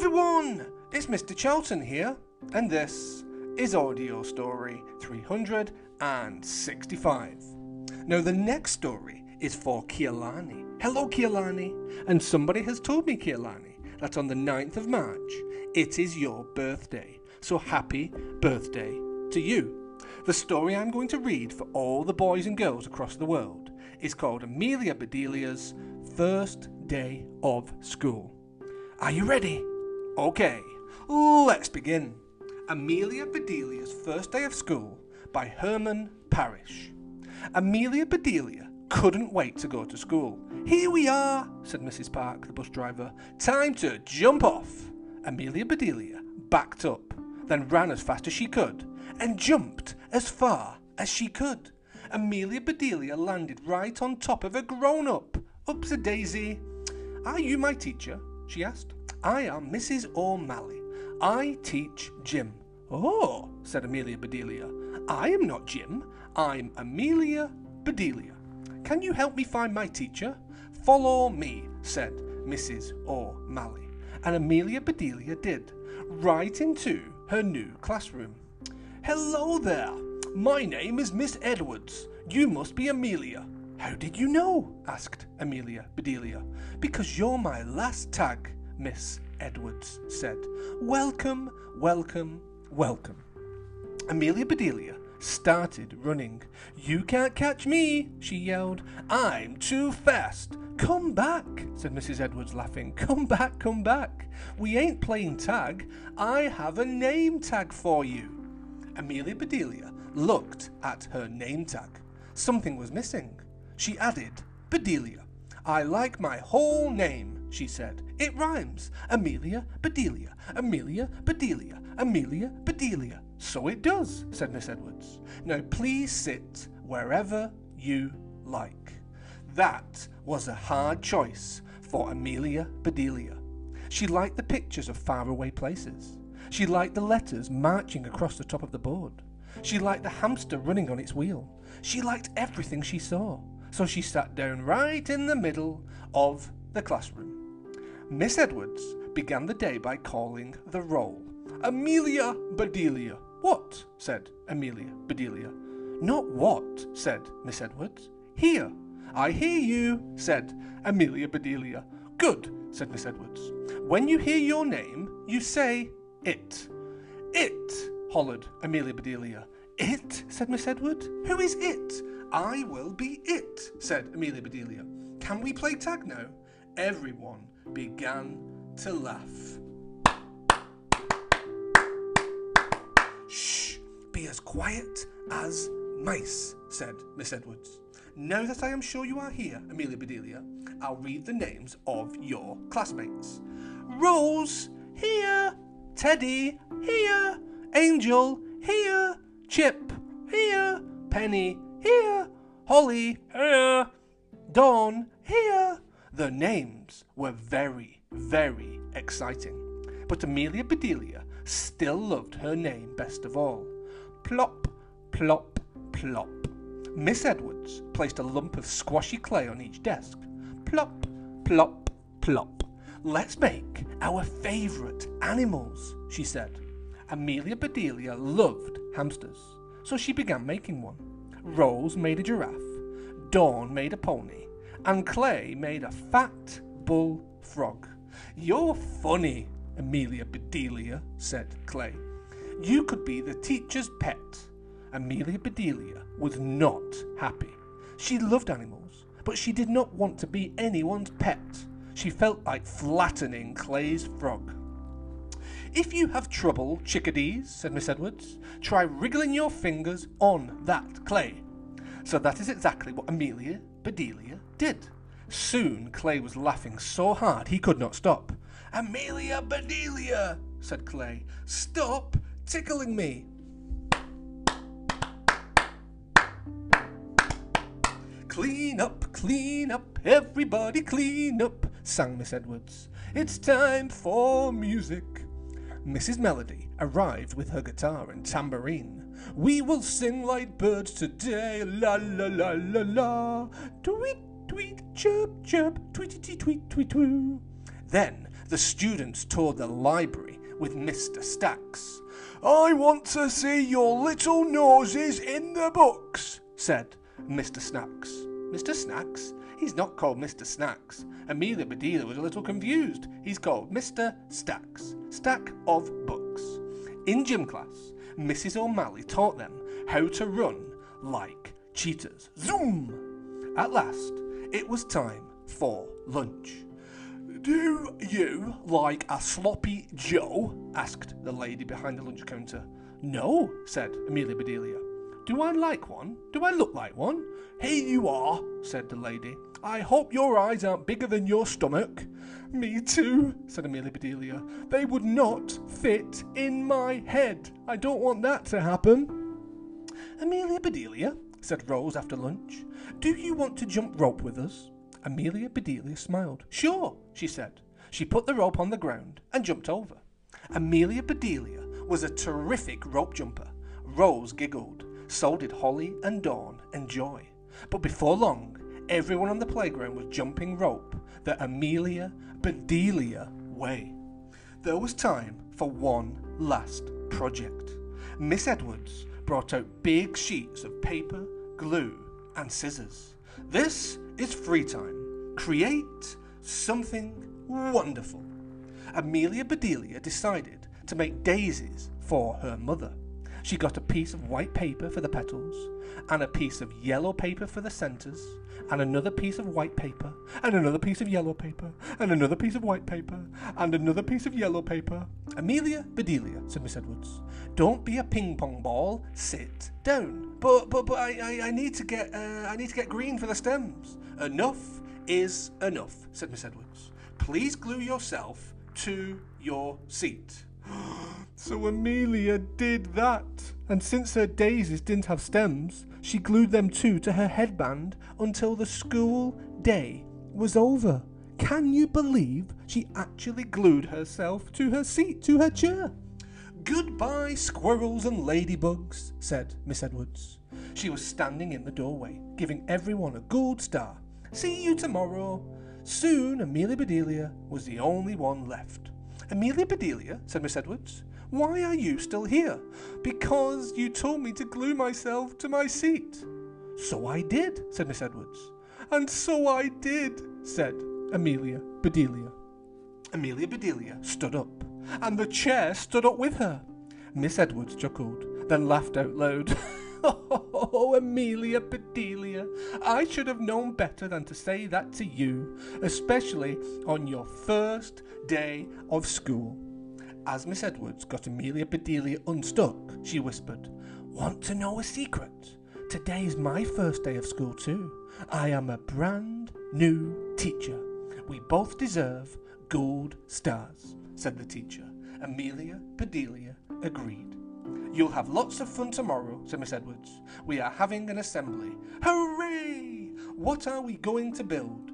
everyone! It's Mr. Charlton here, and this is Audio Story 365. Now, the next story is for Kialani. Hello, Kialani. And somebody has told me, Kialani, that on the 9th of March, it is your birthday. So happy birthday to you. The story I'm going to read for all the boys and girls across the world is called Amelia Bedelia's First Day of School. Are you ready? Okay, let's begin. Amelia Bedelia's First Day of School by Herman Parish. Amelia Bedelia couldn't wait to go to school. Here we are, said Mrs. Park, the bus driver. Time to jump off. Amelia Bedelia backed up, then ran as fast as she could, and jumped as far as she could. Amelia Bedelia landed right on top of a grown up. Ups a daisy. Are you my teacher? she asked. I am Mrs. O'Malley. I teach gym. Oh, said Amelia Bedelia. I am not Jim. I'm Amelia Bedelia. Can you help me find my teacher? Follow me, said Mrs. O'Malley. And Amelia Bedelia did, right into her new classroom. Hello there. My name is Miss Edwards. You must be Amelia. How did you know? asked Amelia Bedelia. Because you're my last tag, Miss Edwards said. Welcome, welcome, welcome. Amelia Bedelia started running. You can't catch me, she yelled. I'm too fast. Come back, said Mrs. Edwards, laughing. Come back, come back. We ain't playing tag. I have a name tag for you. Amelia Bedelia looked at her name tag. Something was missing. She added, Bedelia. I like my whole name, she said. It rhymes. Amelia Bedelia. Amelia Bedelia. Amelia Bedelia. So it does, said Miss Edwards. Now please sit wherever you like. That was a hard choice for Amelia Bedelia. She liked the pictures of faraway places. She liked the letters marching across the top of the board. She liked the hamster running on its wheel. She liked everything she saw. So she sat down right in the middle of the classroom. Miss Edwards began the day by calling the roll. Amelia Bedelia. What? said Amelia Bedelia. Not what, said Miss Edwards. Here. I hear you, said Amelia Bedelia. Good, said Miss Edwards. When you hear your name, you say it. It, hollered Amelia Bedelia. It, said Miss Edwards. Who is it? I will be it, said Amelia Bedelia. Can we play tag now? Everyone began to laugh. Shh, be as quiet as mice, said Miss Edwards. Now that I am sure you are here, Amelia Bedelia, I'll read the names of your classmates. Rose, here. Teddy, here. Angel, here. Chip, here. Penny, here. Holly, here. Dawn, here. The names were very, very exciting. But Amelia Bedelia still loved her name best of all. Plop, plop, plop. Miss Edwards placed a lump of squashy clay on each desk. Plop, plop, plop. Let's make our favourite animals, she said. Amelia Bedelia loved hamsters, so she began making one. Rose made a giraffe, Dawn made a pony, and Clay made a fat bull frog. You're funny, Amelia Bedelia, said Clay. You could be the teacher's pet. Amelia Bedelia was not happy. She loved animals, but she did not want to be anyone's pet. She felt like flattening Clay's frog. If you have trouble, chickadees, said Miss Edwards, try wriggling your fingers on that clay. So that is exactly what Amelia Bedelia did. Soon Clay was laughing so hard he could not stop. Amelia Bedelia, said Clay, stop tickling me. Clean up, clean up, everybody clean up, sang Miss Edwards. It's time for music. Mrs. Melody arrived with her guitar and tambourine. We will sing like birds today, la la la la la. Tweet, tweet, chirp, chirp, tweety tweet, tweet, tweet. Then the students toured the library with Mr. Stacks. I want to see your little noses in the books, said Mr. Snacks. Mr. Snacks? He's not called Mr. Snacks. Amelia Bedelia was a little confused. He's called Mr. Stacks. Stack of books. In gym class, Mrs. O'Malley taught them how to run like cheetahs. Zoom! At last, it was time for lunch. Do you like a sloppy Joe? asked the lady behind the lunch counter. No, said Amelia Bedelia. Do I like one? Do I look like one? Here you are, said the lady. I hope your eyes aren't bigger than your stomach. Me too, said Amelia Bedelia. They would not fit in my head. I don't want that to happen. Amelia Bedelia, said Rose after lunch, do you want to jump rope with us? Amelia Bedelia smiled. Sure, she said. She put the rope on the ground and jumped over. Amelia Bedelia was a terrific rope jumper. Rose giggled. So did Holly and Dawn and Joy. But before long, everyone on the playground was jumping rope the Amelia Bedelia way. There was time for one last project. Miss Edwards brought out big sheets of paper, glue, and scissors. This is free time. Create something wonderful. Amelia Bedelia decided to make daisies for her mother. She got a piece of white paper for the petals, and a piece of yellow paper for the centres, and another piece of white paper, and another piece of yellow paper, and another piece of white paper, and another piece of yellow paper. Amelia Bedelia, said Miss Edwards, don't be a ping pong ball. Sit down. But but but I I, I need to get uh, I need to get green for the stems. Enough is enough, said Miss Edwards. Please glue yourself to your seat. So Amelia did that. And since her daisies didn't have stems, she glued them too to her headband until the school day was over. Can you believe she actually glued herself to her seat, to her chair? Goodbye, squirrels and ladybugs, said Miss Edwards. She was standing in the doorway, giving everyone a gold star. See you tomorrow. Soon Amelia Bedelia was the only one left. Amelia Bedelia, said Miss Edwards, why are you still here? Because you told me to glue myself to my seat. So I did, said Miss Edwards. And so I did, said Amelia Bedelia. Amelia Bedelia stood up, and the chair stood up with her. Miss Edwards chuckled, then laughed out loud. Oh, Amelia Bedelia, I should have known better than to say that to you, especially on your first day of school. As Miss Edwards got Amelia Bedelia unstuck, she whispered, Want to know a secret? Today is my first day of school, too. I am a brand new teacher. We both deserve gold stars, said the teacher. Amelia Bedelia agreed. You'll have lots of fun tomorrow, said Miss Edwards. We are having an assembly. Hooray! What are we going to build?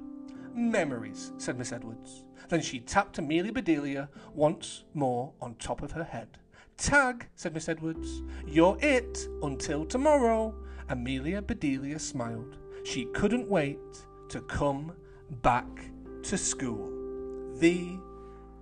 Memories, said Miss Edwards. Then she tapped Amelia Bedelia once more on top of her head. Tag, said Miss Edwards. You're it until tomorrow. Amelia Bedelia smiled. She couldn't wait to come back to school. The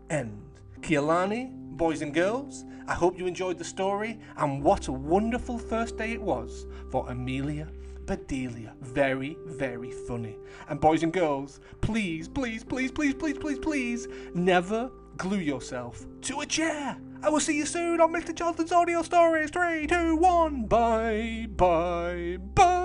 end. Kialani, boys and girls, I hope you enjoyed the story, and what a wonderful first day it was for Amelia Bedelia. Very, very funny. And boys and girls, please, please, please, please, please, please, please, never glue yourself to a chair. I will see you soon on Mr. Johnson's audio stories. Three, two, one. Bye, bye, bye.